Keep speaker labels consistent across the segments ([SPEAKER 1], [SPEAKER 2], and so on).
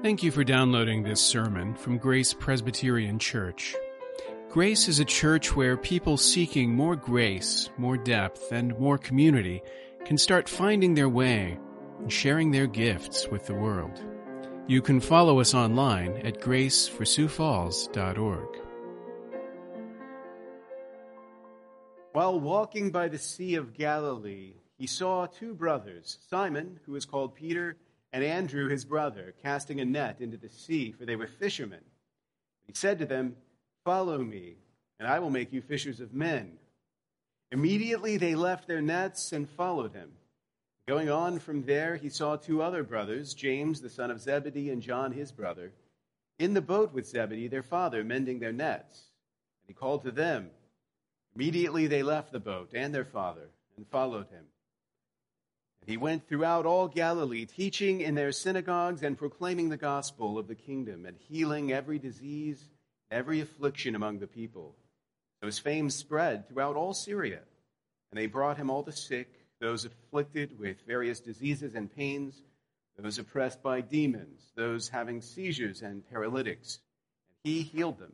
[SPEAKER 1] Thank you for downloading this sermon from Grace Presbyterian Church. Grace is a church where people seeking more grace, more depth, and more community can start finding their way and sharing their gifts with the world. You can follow us online at graceforsiouxfalls.org.
[SPEAKER 2] While walking by the Sea of Galilee, he saw two brothers, Simon, who was called Peter, and Andrew, his brother, casting a net into the sea, for they were fishermen. He said to them, Follow me, and I will make you fishers of men. Immediately they left their nets and followed him. Going on from there, he saw two other brothers, James, the son of Zebedee, and John, his brother, in the boat with Zebedee, their father, mending their nets. And he called to them. Immediately they left the boat and their father and followed him. He went throughout all Galilee, teaching in their synagogues and proclaiming the gospel of the kingdom and healing every disease, every affliction among the people. So his fame spread throughout all Syria, and they brought him all the sick, those afflicted with various diseases and pains, those oppressed by demons, those having seizures and paralytics, and he healed them.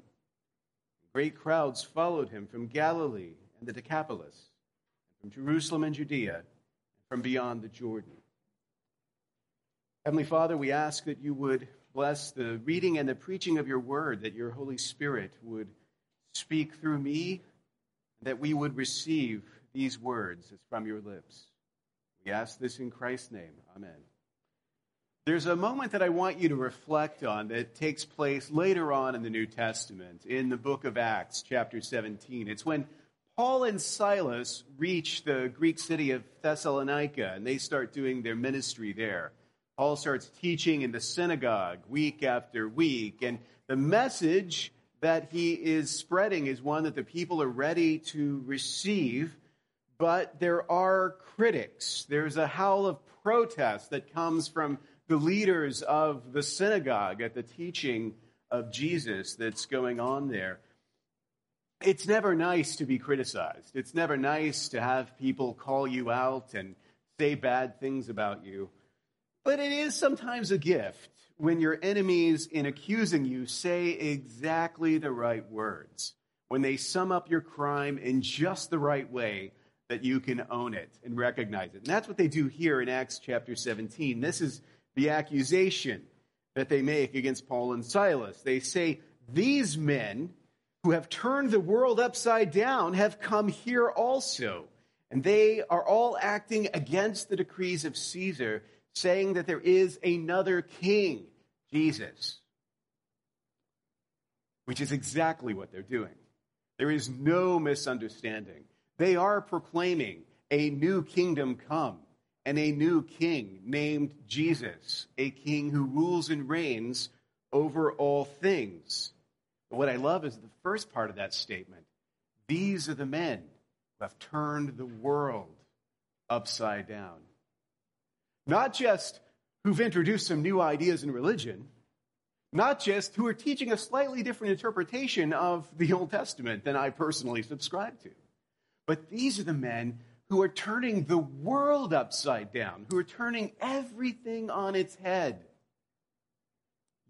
[SPEAKER 2] Great crowds followed him from Galilee and the Decapolis, and from Jerusalem and Judea from beyond the Jordan. Heavenly Father, we ask that you would bless the reading and the preaching of your word, that your Holy Spirit would speak through me, that we would receive these words as from your lips. We ask this in Christ's name. Amen. There's a moment that I want you to reflect on that takes place later on in the New Testament, in the book of Acts, chapter 17. It's when Paul and Silas reach the Greek city of Thessalonica and they start doing their ministry there. Paul starts teaching in the synagogue week after week, and the message that he is spreading is one that the people are ready to receive, but there are critics. There's a howl of protest that comes from the leaders of the synagogue at the teaching of Jesus that's going on there it's never nice to be criticized. It's never nice to have people call you out and say bad things about you. But it is sometimes a gift when your enemies, in accusing you, say exactly the right words, when they sum up your crime in just the right way that you can own it and recognize it. And that's what they do here in Acts chapter 17. This is the accusation that they make against Paul and Silas. They say, These men, who have turned the world upside down have come here also. And they are all acting against the decrees of Caesar, saying that there is another king, Jesus. Which is exactly what they're doing. There is no misunderstanding. They are proclaiming a new kingdom come and a new king named Jesus, a king who rules and reigns over all things. What I love is the first part of that statement. These are the men who have turned the world upside down. Not just who've introduced some new ideas in religion, not just who are teaching a slightly different interpretation of the Old Testament than I personally subscribe to, but these are the men who are turning the world upside down, who are turning everything on its head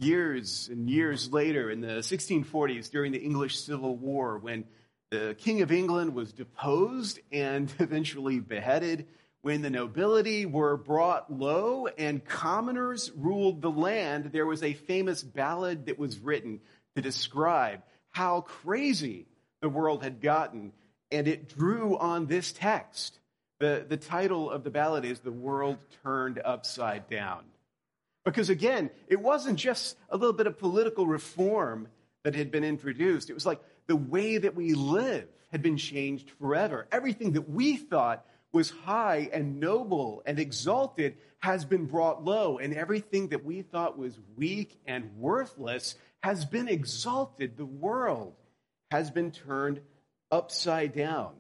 [SPEAKER 2] years and years later, in the 1640s, during the English Civil War, when the King of England was deposed and eventually beheaded, when the nobility were brought low and commoners ruled the land, there was a famous ballad that was written to describe how crazy the world had gotten, and it drew on this text. The, the title of the ballad is The World Turned Upside Down. Because again, it wasn't just a little bit of political reform that had been introduced. It was like the way that we live had been changed forever. Everything that we thought was high and noble and exalted has been brought low, and everything that we thought was weak and worthless has been exalted. The world has been turned upside down.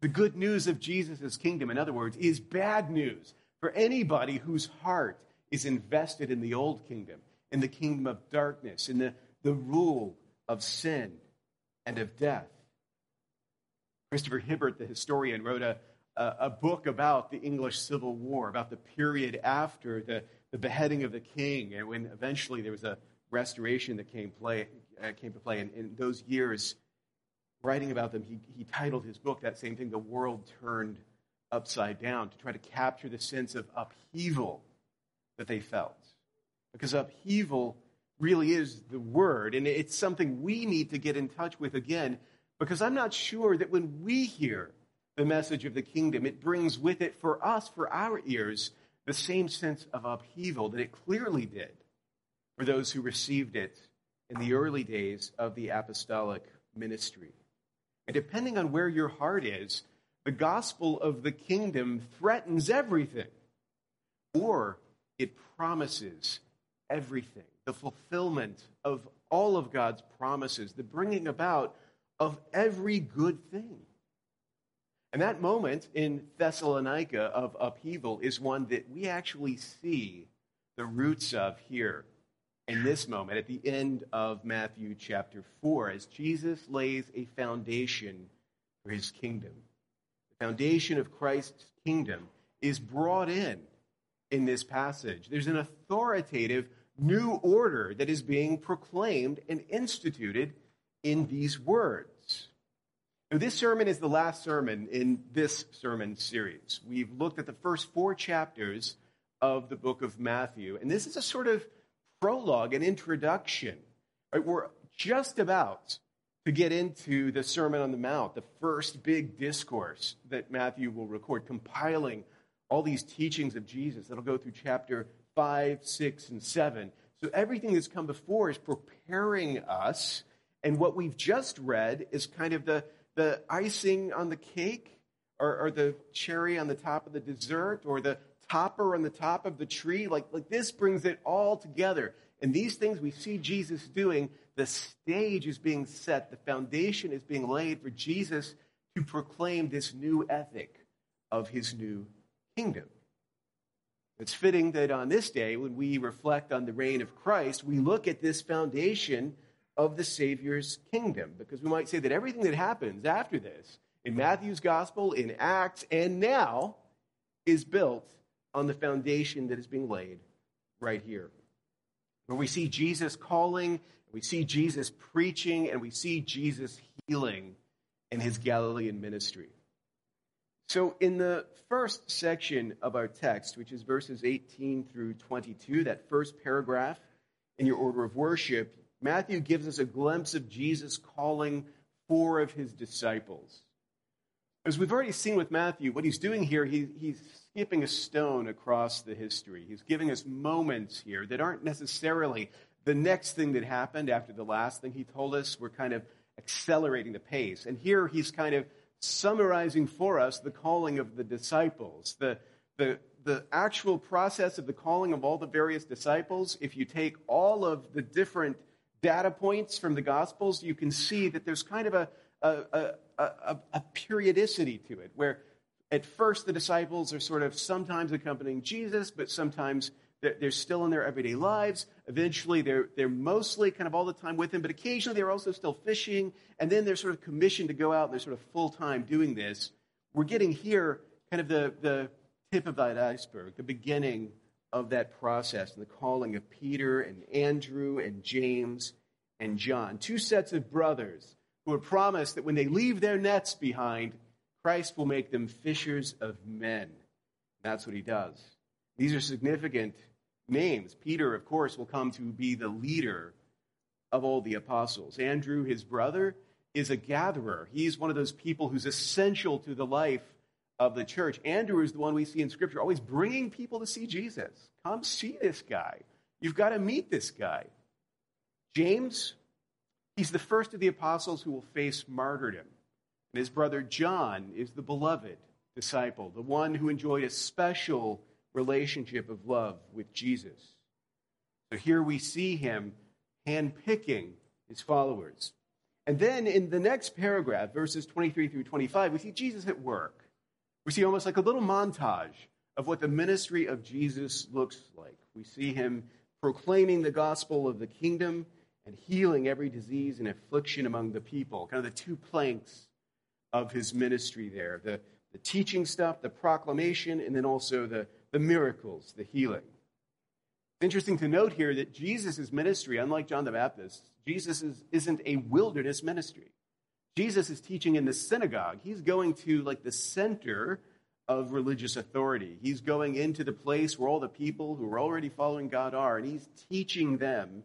[SPEAKER 2] The good news of Jesus' kingdom, in other words, is bad news for anybody whose heart is invested in the old kingdom, in the kingdom of darkness, in the, the rule of sin and of death. Christopher Hibbert, the historian, wrote a, a, a book about the English Civil War, about the period after the, the beheading of the king, and when eventually there was a restoration that came, play, uh, came to play. And in those years, writing about them, he, he titled his book that same thing, The World Turned Upside Down, to try to capture the sense of upheaval that they felt. Because upheaval really is the word, and it's something we need to get in touch with again, because I'm not sure that when we hear the message of the kingdom, it brings with it for us, for our ears, the same sense of upheaval that it clearly did for those who received it in the early days of the apostolic ministry. And depending on where your heart is, the gospel of the kingdom threatens everything, or it promises everything. The fulfillment of all of God's promises, the bringing about of every good thing. And that moment in Thessalonica of upheaval is one that we actually see the roots of here in this moment at the end of Matthew chapter 4 as Jesus lays a foundation for his kingdom. The foundation of Christ's kingdom is brought in in this passage. There's an authoritative new order that is being proclaimed and instituted in these words. Now, this sermon is the last sermon in this sermon series. We've looked at the first four chapters of the book of Matthew, and this is a sort of prologue, an introduction. Right? We're just about to get into the Sermon on the Mount, the first big discourse that Matthew will record, compiling all these teachings of Jesus that'll go through chapter 5, 6, and 7. So everything that's come before is preparing us, and what we've just read is kind of the the icing on the cake or, or the cherry on the top of the dessert or the topper on the top of the tree. Like, like this brings it all together. And these things we see Jesus doing, the stage is being set, the foundation is being laid for Jesus to proclaim this new ethic of his new kingdom. It's fitting that on this day, when we reflect on the reign of Christ, we look at this foundation of the Savior's kingdom. Because we might say that everything that happens after this, in Matthew's gospel, in Acts, and now, is built on the foundation that is being laid right here. Where we see Jesus calling, we see Jesus preaching, and we see Jesus healing in his Galilean ministry. So, in the first section of our text, which is verses 18 through 22, that first paragraph in your order of worship, Matthew gives us a glimpse of Jesus calling four of his disciples. As we've already seen with Matthew, what he's doing here, he, he's skipping a stone across the history. He's giving us moments here that aren't necessarily the next thing that happened after the last thing he told us. We're kind of accelerating the pace. And here he's kind of summarizing for us the calling of the disciples, the, the, the actual process of the calling of all the various disciples. If you take all of the different data points from the Gospels, you can see that there's kind of a, a, a, a, periodicity to it, where at first the disciples are sort of sometimes accompanying Jesus, but sometimes they're still in their everyday lives. Eventually, they're, they're mostly kind of all the time with him, but occasionally they're also still fishing, and then they're sort of commissioned to go out and they're sort of full time doing this. We're getting here kind of the, the tip of that iceberg, the beginning of that process and the calling of Peter and Andrew and James and John, two sets of brothers who are promised that when they leave their nets behind, Christ will make them fishers of men. That's what he does. These are significant names. Peter, of course, will come to be the leader of all the apostles. Andrew, his brother, is a gatherer. He's one of those people who's essential to the life of the church. Andrew is the one we see in Scripture always bringing people to see Jesus. Come see this guy. You've got to meet this guy. James, he's the first of the apostles who will face martyrdom. And his brother John is the beloved disciple, the one who enjoyed a special relationship of love with Jesus. So here we see him handpicking his followers. And then in the next paragraph, verses 23 through 25, we see Jesus at work. We see almost like a little montage of what the ministry of Jesus looks like. We see him proclaiming the gospel of the kingdom and healing every disease and affliction among the people. Kind of the two planks of his ministry there the, the teaching stuff, the proclamation, and then also the, the miracles, the healing. It's interesting to note here that Jesus' ministry, unlike John the Baptist, Jesus is, isn't a wilderness ministry. Jesus is teaching in the synagogue. He's going to like the center of religious authority. He's going into the place where all the people who are already following God are, and he's teaching them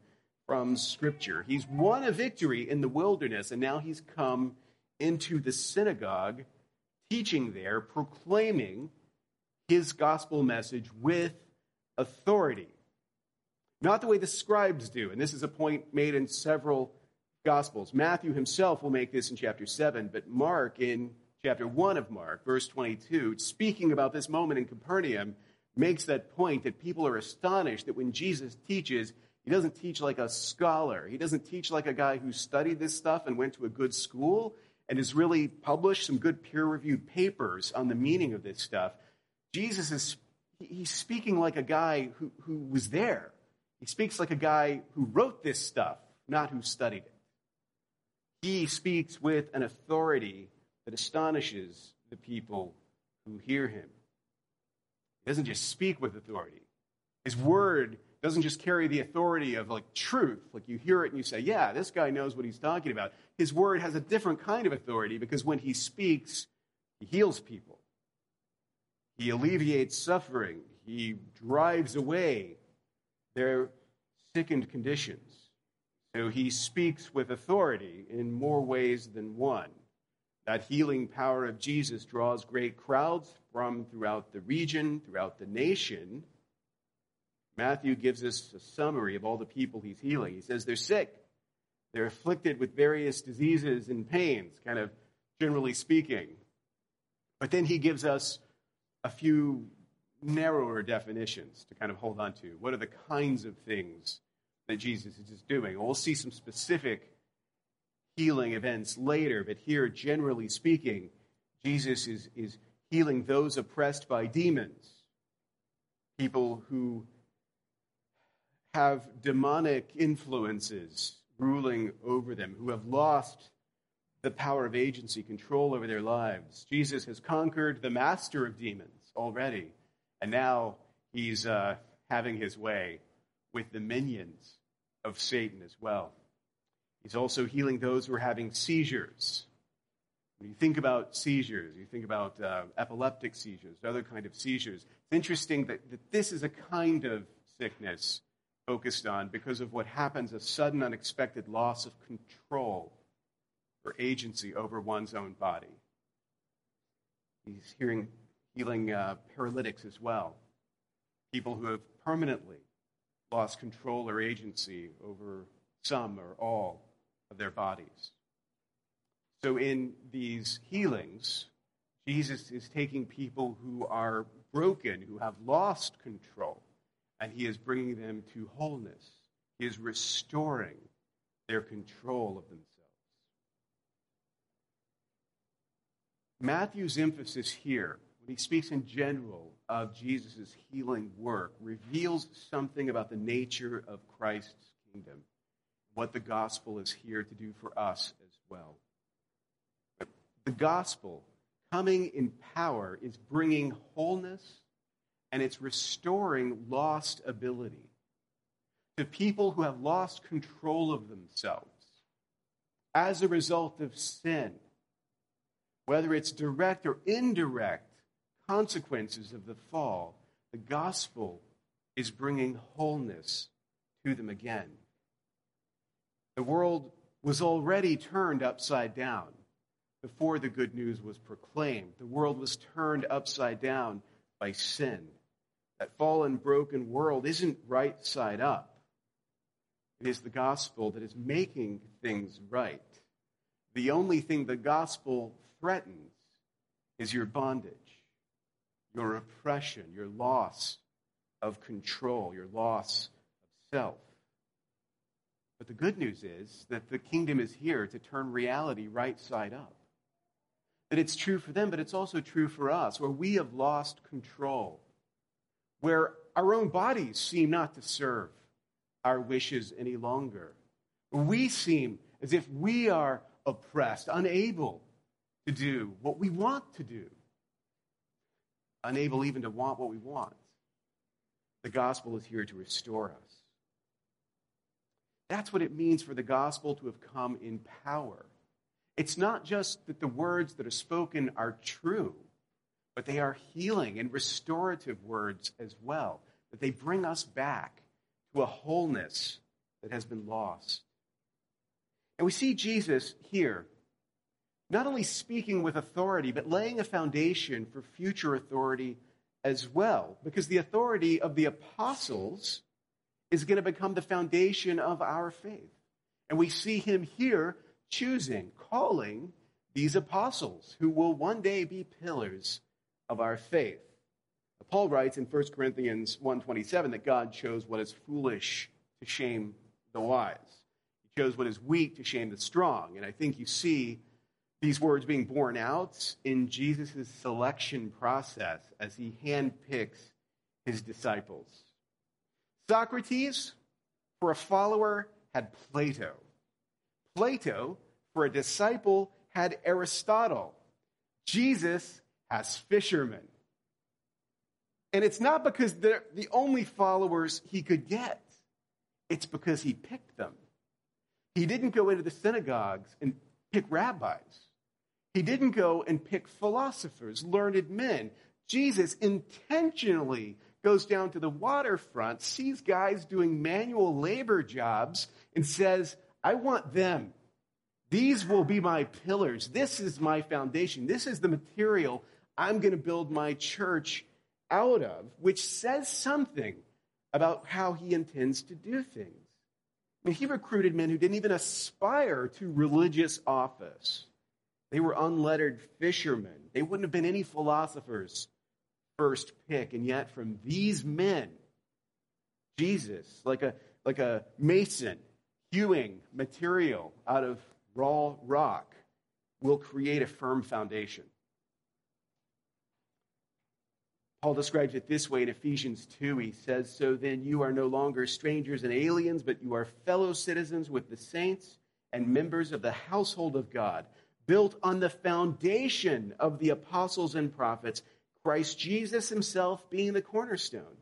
[SPEAKER 2] from Scripture. He's won a victory in the wilderness, and now he's come into the synagogue, teaching there, proclaiming his gospel message with authority. Not the way the scribes do. And this is a point made in several gospels. Matthew himself will make this in chapter 7, but Mark in chapter 1 of Mark, verse 22, speaking about this moment in Capernaum, makes that point that people are astonished that when Jesus teaches, he doesn't teach like a scholar. He doesn't teach like a guy who studied this stuff and went to a good school and has really published some good peer reviewed papers on the meaning of this stuff. Jesus is he's speaking like a guy who, who was there. He speaks like a guy who wrote this stuff, not who studied it. He speaks with an authority that astonishes the people who hear him. He doesn't just speak with authority. His word doesn't just carry the authority of like truth, like you hear it and you say, yeah, this guy knows what he's talking about. His word has a different kind of authority because when he speaks, he heals people. He alleviates suffering. He drives away their sickened conditions. So he speaks with authority in more ways than one. That healing power of Jesus draws great crowds from throughout the region, throughout the nation. Matthew gives us a summary of all the people he's healing. He says they're sick, they're afflicted with various diseases and pains, kind of generally speaking. But then he gives us a few narrower definitions to kind of hold on to. What are the kinds of things that Jesus is doing? We'll see some specific healing events later, but here, generally speaking, Jesus is, is healing those oppressed by demons, people who have demonic influences ruling over them, who have lost the power of agency, control over their lives. Jesus has conquered the master of demons already. And now he's uh, having his way with the minions of Satan as well. He's also healing those who are having seizures. When you think about seizures, you think about uh, epileptic seizures, other kind of seizures. It's interesting that, that this is a kind of sickness focused on because of what happens a sudden, unexpected loss of control or agency over one's own body. He's hearing healing uh, paralytics as well, people who have permanently lost control or agency over some or all of their bodies. So, in these healings, Jesus is taking people who are broken, who have lost control, and he is bringing them to wholeness. He is restoring their control of themselves. Matthew's emphasis here when he speaks in general of Jesus' healing work, reveals something about the nature of Christ's kingdom, what the gospel is here to do for us as well. The gospel, coming in power, is bringing wholeness and it's restoring lost ability to people who have lost control of themselves as a result of sin, whether it's direct or indirect consequences of the fall, the gospel is bringing wholeness to them again. The world was already turned upside down before the good news was proclaimed. The world was turned upside down by sin. That fallen, broken world isn't right side up. It is the gospel that is making things right. The only thing the gospel threatens is your bondage your oppression, your loss of control, your loss of self. But the good news is that the kingdom is here to turn reality right side up. That it's true for them, but it's also true for us, where we have lost control, where our own bodies seem not to serve our wishes any longer. We seem as if we are oppressed, unable to do what we want to do unable even to want what we want. The gospel is here to restore us. That's what it means for the gospel to have come in power. It's not just that the words that are spoken are true, but they are healing and restorative words as well, that they bring us back to a wholeness that has been lost. And we see Jesus here not only speaking with authority, but laying a foundation for future authority as well, because the authority of the apostles is going to become the foundation of our faith. And we see him here choosing, calling these apostles who will one day be pillars of our faith. Paul writes in 1 Corinthians 1:27 that God chose what is foolish to shame the wise. He chose what is weak to shame the strong. And I think you see these words being borne out in Jesus' selection process as he handpicks his disciples. Socrates, for a follower, had Plato. Plato, for a disciple, had Aristotle. Jesus has fishermen. And it's not because they're the only followers he could get, it's because he picked them. He didn't go into the synagogues and pick rabbis. He didn't go and pick philosophers, learned men. Jesus intentionally goes down to the waterfront, sees guys doing manual labor jobs, and says, I want them. These will be my pillars. This is my foundation. This is the material I'm going to build my church out of, which says something about how he intends to do things. I mean, he recruited men who didn't even aspire to religious office. They were unlettered fishermen. They wouldn't have been any philosophers first pick. And yet, from these men, Jesus, like a, like a mason, hewing material out of raw rock, will create a firm foundation. Paul describes it this way in Ephesians 2. He says, So then you are no longer strangers and aliens, but you are fellow citizens with the saints and members of the household of God, built on the foundation of the apostles and prophets Christ Jesus himself being the cornerstone,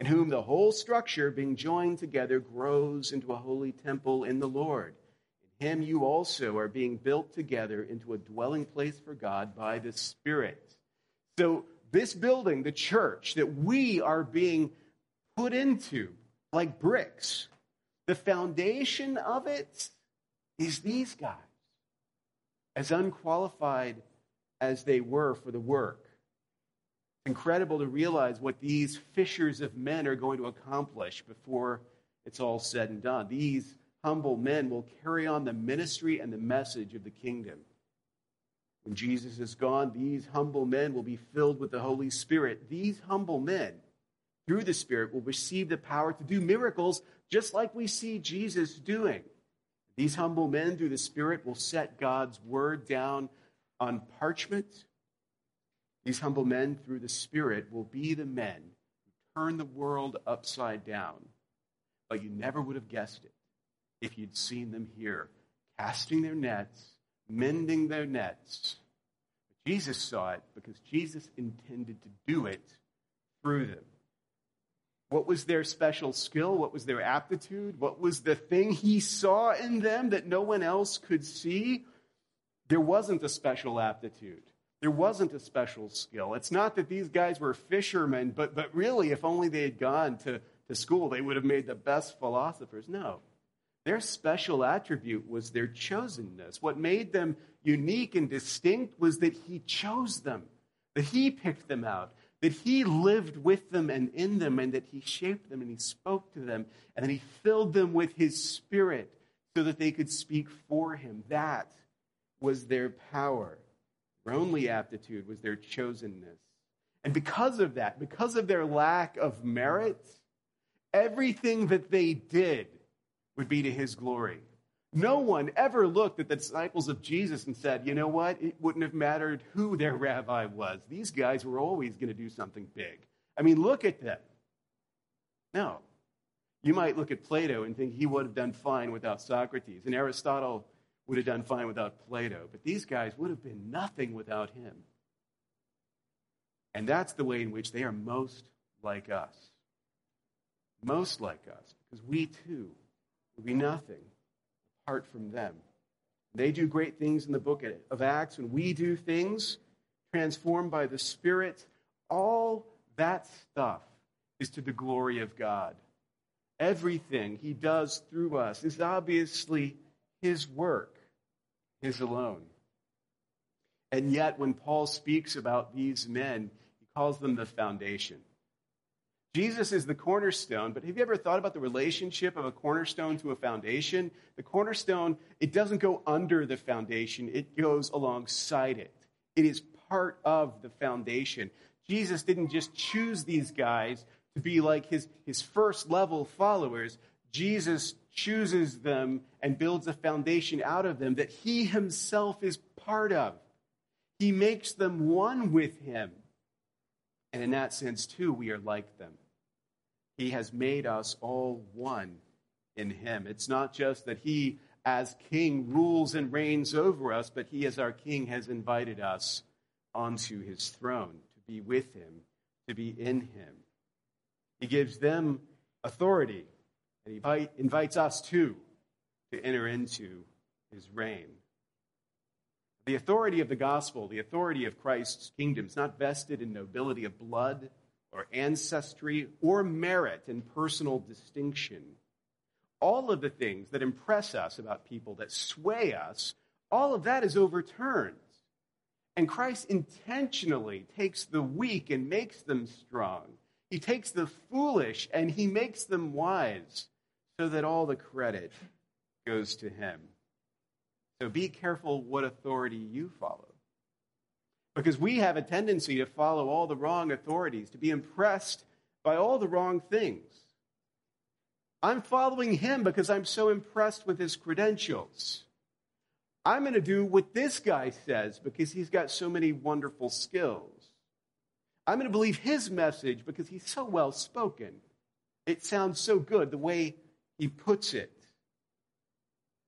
[SPEAKER 2] in whom the whole structure, being joined together, grows into a holy temple in the Lord. In him you also are being built together into a dwelling place for God by the Spirit. So, this building, the church that we are being put into like bricks, the foundation of it is these guys, as unqualified as they were for the work incredible to realize what these fishers of men are going to accomplish before it's all said and done. These humble men will carry on the ministry and the message of the kingdom. When Jesus is gone, these humble men will be filled with the Holy Spirit. These humble men, through the Spirit, will receive the power to do miracles just like we see Jesus doing. These humble men, through the Spirit, will set God's word down on parchment these humble men, through the Spirit, will be the men who turn the world upside down. But you never would have guessed it if you'd seen them here, casting their nets, mending their nets. Jesus saw it because Jesus intended to do it through them. What was their special skill? What was their aptitude? What was the thing he saw in them that no one else could see? There wasn't a special aptitude. There wasn't a special skill. It's not that these guys were fishermen, but, but really, if only they had gone to, to school, they would have made the best philosophers. No. Their special attribute was their chosenness. What made them unique and distinct was that He chose them, that He picked them out, that He lived with them and in them, and that He shaped them and He spoke to them, and that He filled them with His Spirit so that they could speak for Him. That was their power. Their only aptitude was their chosenness. And because of that, because of their lack of merit, everything that they did would be to his glory. No one ever looked at the disciples of Jesus and said, you know what? It wouldn't have mattered who their rabbi was. These guys were always going to do something big. I mean, look at them. No. You might look at Plato and think he would have done fine without Socrates. And Aristotle would have done fine without Plato, but these guys would have been nothing without him. And that's the way in which they are most like us. Most like us, because we too would be nothing apart from them. They do great things in the book of Acts. When we do things transformed by the Spirit, all that stuff is to the glory of God. Everything He does through us is obviously His work, His alone. And yet, when Paul speaks about these men, he calls them the foundation. Jesus is the cornerstone, but have you ever thought about the relationship of a cornerstone to a foundation? The cornerstone, it doesn't go under the foundation, it goes alongside it. It is part of the foundation. Jesus didn't just choose these guys to be like his, his first level followers. Jesus chooses them and builds a foundation out of them that he himself is part of. He makes them one with him. And in that sense, too, we are like them. He has made us all one in him. It's not just that he, as king, rules and reigns over us, but he, as our king, has invited us onto his throne to be with him, to be in him. He gives them authority, and he invites us too to enter into his reign. The authority of the gospel, the authority of Christ's kingdom, is not vested in nobility of blood or ancestry or merit and personal distinction. All of the things that impress us about people, that sway us, all of that is overturned. And Christ intentionally takes the weak and makes them strong. He takes the foolish and he makes them wise so that all the credit goes to him. So be careful what authority you follow. Because we have a tendency to follow all the wrong authorities, to be impressed by all the wrong things. I'm following him because I'm so impressed with his credentials. I'm going to do what this guy says because he's got so many wonderful skills. I'm going to believe his message because he's so well spoken. It sounds so good the way he puts it.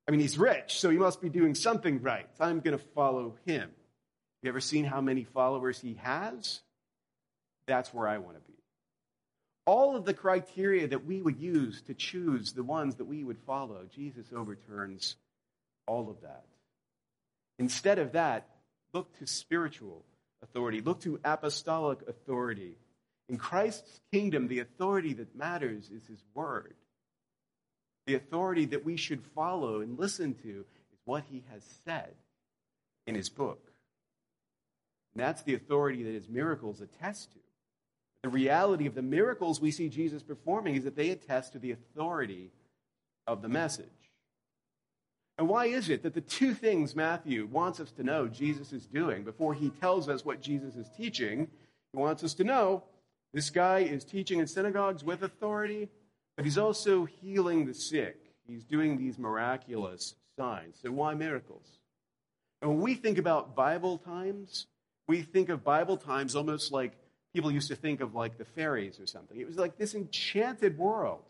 [SPEAKER 2] I mean, he's rich, so he must be doing something right. I'm going to follow him. You ever seen how many followers he has? That's where I want to be. All of the criteria that we would use to choose the ones that we would follow, Jesus overturns all of that. Instead of that, look to spiritual authority, look to apostolic authority. In Christ's kingdom, the authority that matters is his word. The authority that we should follow and listen to is what he has said in his book. And that's the authority that his miracles attest to. The reality of the miracles we see Jesus performing is that they attest to the authority of the message. And why is it that the two things Matthew wants us to know Jesus is doing before he tells us what Jesus is teaching, he wants us to know this guy is teaching in synagogues with authority, but he's also healing the sick. He's doing these miraculous signs. So, why miracles? And when we think about Bible times, we think of Bible times almost like people used to think of like the fairies or something. It was like this enchanted world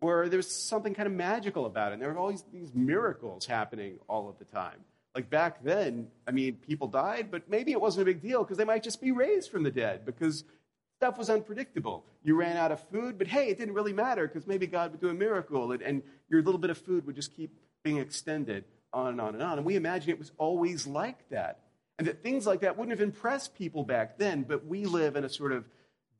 [SPEAKER 2] where there's something kind of magical about it. And there were always these miracles happening all of the time. Like back then, I mean, people died, but maybe it wasn't a big deal because they might just be raised from the dead because stuff was unpredictable. You ran out of food, but hey, it didn't really matter because maybe God would do a miracle and, and your little bit of food would just keep being extended on and on and on. And we imagine it was always like that. And that things like that wouldn't have impressed people back then, but we live in a sort of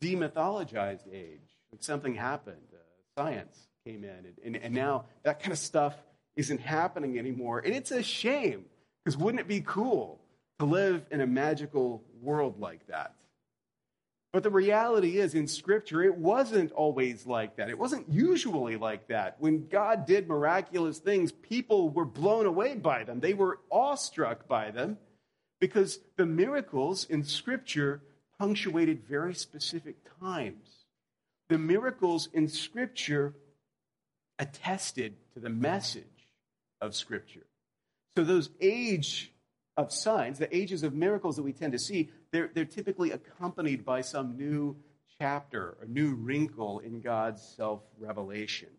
[SPEAKER 2] demythologized age. Like something happened, uh, science came in, and, and, and now that kind of stuff isn't happening anymore. And it's a shame, because wouldn't it be cool to live in a magical world like that? But the reality is, in Scripture, it wasn't always like that. It wasn't usually like that. When God did miraculous things, people were blown away by them, they were awestruck by them because the miracles in Scripture punctuated very specific times. The miracles in Scripture attested to the message of Scripture. So, those age of signs, the ages of miracles that we tend to see, they're, they're typically accompanied by some new chapter, a new wrinkle in God's self revelation.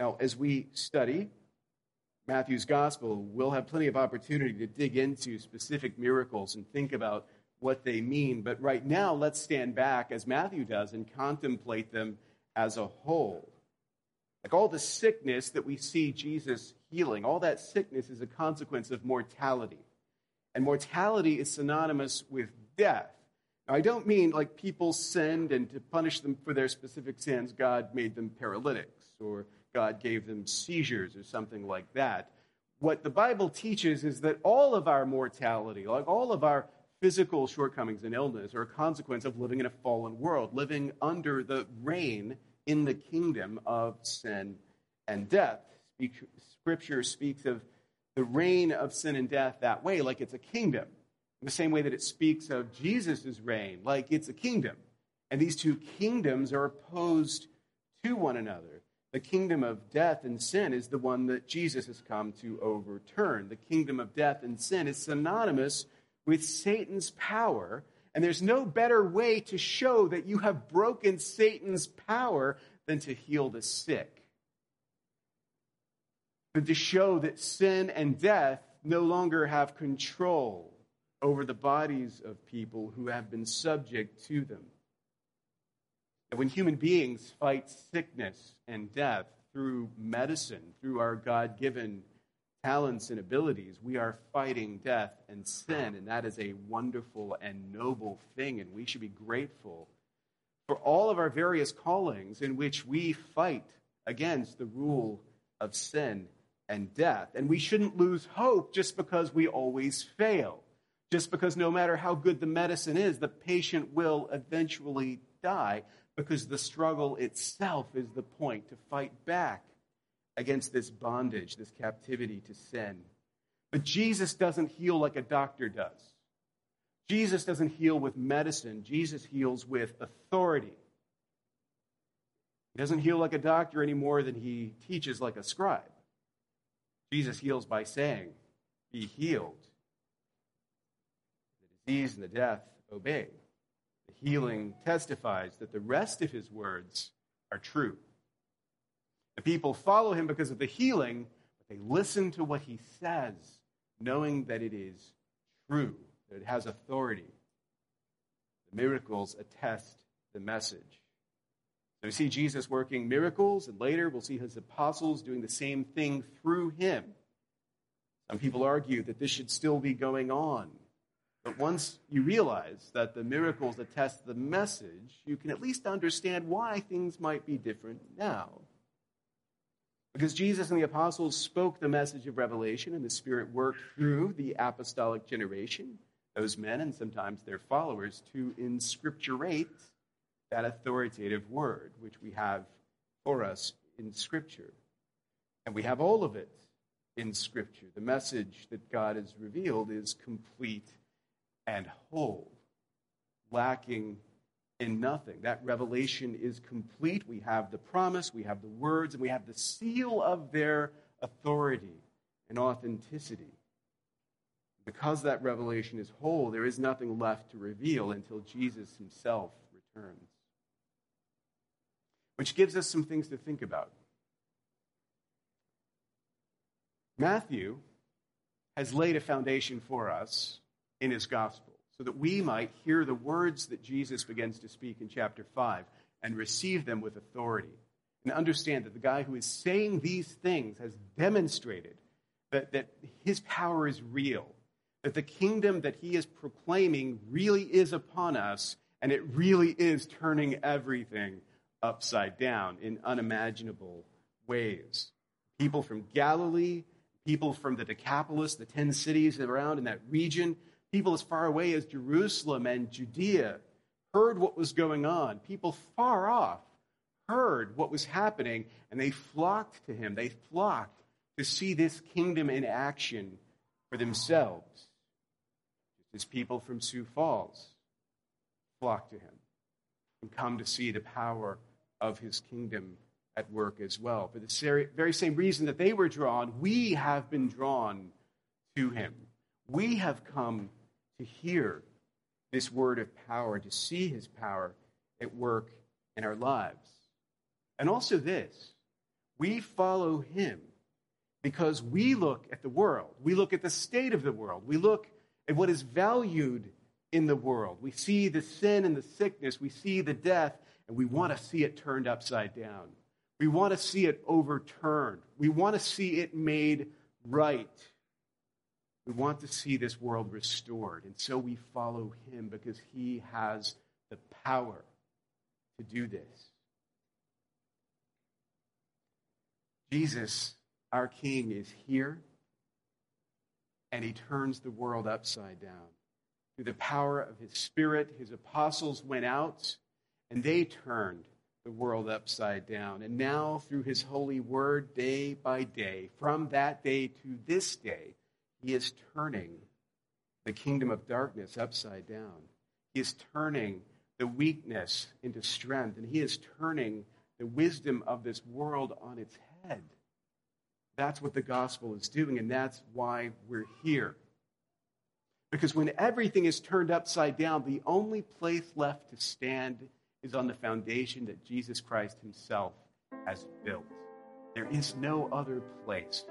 [SPEAKER 2] Now, as we study Matthew's gospel, we'll have plenty of opportunity to dig into specific miracles and think about what they mean. But right now, let's stand back, as Matthew does, and contemplate them as a whole. Like all the sickness that we see Jesus healing, all that sickness is a consequence of mortality. And mortality is synonymous with death. Now, I don't mean like people sinned and to punish them for their specific sins, God made them paralytics or God gave them seizures or something like that. What the Bible teaches is that all of our mortality, like all of our physical shortcomings and illness, are a consequence of living in a fallen world, living under the reign in the kingdom of sin and death. Scripture speaks of the reign of sin and death that way, like it's a kingdom. In the same way that it speaks of Jesus' reign, like it's a kingdom. And these two kingdoms are opposed to one another. The kingdom of death and sin is the one that Jesus has come to overturn. The kingdom of death and sin is synonymous with Satan's power and there's no better way to show that you have broken Satan's power than to heal the sick. But to show that sin and death no longer have control over the bodies of people who have been subject to them. And when human beings fight sickness and death through medicine, through our God given talents and abilities, we are fighting death and sin, and that is a wonderful and noble thing, and we should be grateful for all of our various callings in which we fight against the rule of sin and death. And we shouldn't lose hope just because we always fail, just because no matter how good the medicine is, the patient will eventually die, because the struggle itself is the point to fight back against this bondage, this captivity to sin. But Jesus doesn't heal like a doctor does. Jesus doesn't heal with medicine, Jesus heals with authority. He doesn't heal like a doctor any more than he teaches like a scribe. Jesus heals by saying, Be healed. The disease and the death obey. The healing testifies that the rest of his words are true. The people follow him because of the healing, but they listen to what he says, knowing that it is true, that it has authority. The miracles attest the message. We see Jesus working miracles, and later we'll see his apostles doing the same thing through him. Some people argue that this should still be going on. But once you realize that the miracles attest the message, you can at least understand why things might be different now. Because Jesus and the apostles spoke the message of revelation, and the Spirit worked through the apostolic generation, those men and sometimes their followers, to inscripturate that authoritative word, which we have for us in Scripture. And we have all of it in Scripture. The message that God has revealed is complete and whole, lacking in nothing. That revelation is complete. We have the promise, we have the words, and we have the seal of their authority and authenticity. Because that revelation is whole, there is nothing left to reveal until Jesus himself returns. Which gives us some things to think about. Matthew has laid a foundation for us in his gospel so that we might hear the words that Jesus begins to speak in chapter 5 and receive them with authority. And understand that the guy who is saying these things has demonstrated that, that his power is real, that the kingdom that he is proclaiming really is upon us, and it really is turning everything upside down in unimaginable ways. People from Galilee, people from the Decapolis, the 10 cities around in that region, People as far away as Jerusalem and Judea heard what was going on. People far off heard what was happening, and they flocked to him. They flocked to see this kingdom in action for themselves. As people from Sioux Falls flock to him and come to see the power of his kingdom at work as well. For the very same reason that they were drawn, we have been drawn to him. We have come to hear this word of power, to see his power at work in our lives. And also this we follow him because we look at the world, we look at the state of the world, we look at what is valued in the world. We see the sin and the sickness, we see the death, and we want to see it turned upside down. We want to see it overturned. We want to see it made right. We want to see this world restored. And so we follow him because he has the power to do this. Jesus, our King, is here, and he turns the world upside down. Through the power of his Spirit, his apostles went out, and they turned the world upside down. And now, through his holy word, day by day, from that day to this day, he is turning the kingdom of darkness upside down. He is turning the weakness into strength, and he is turning the wisdom of this world on its head. That's what the gospel is doing, and that's why we're here. Because when everything is turned upside down, the only place left to stand is on the foundation that Jesus Christ himself has built. There is no other place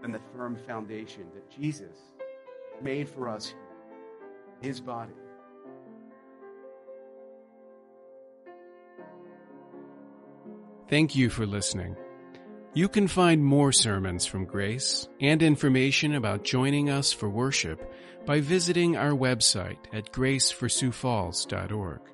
[SPEAKER 2] than the firm foundation that Jesus made for us, his body.
[SPEAKER 1] Thank you for listening. You can find more sermons from Grace and information about joining us for worship by visiting our website at graceforsiouxfalls.org.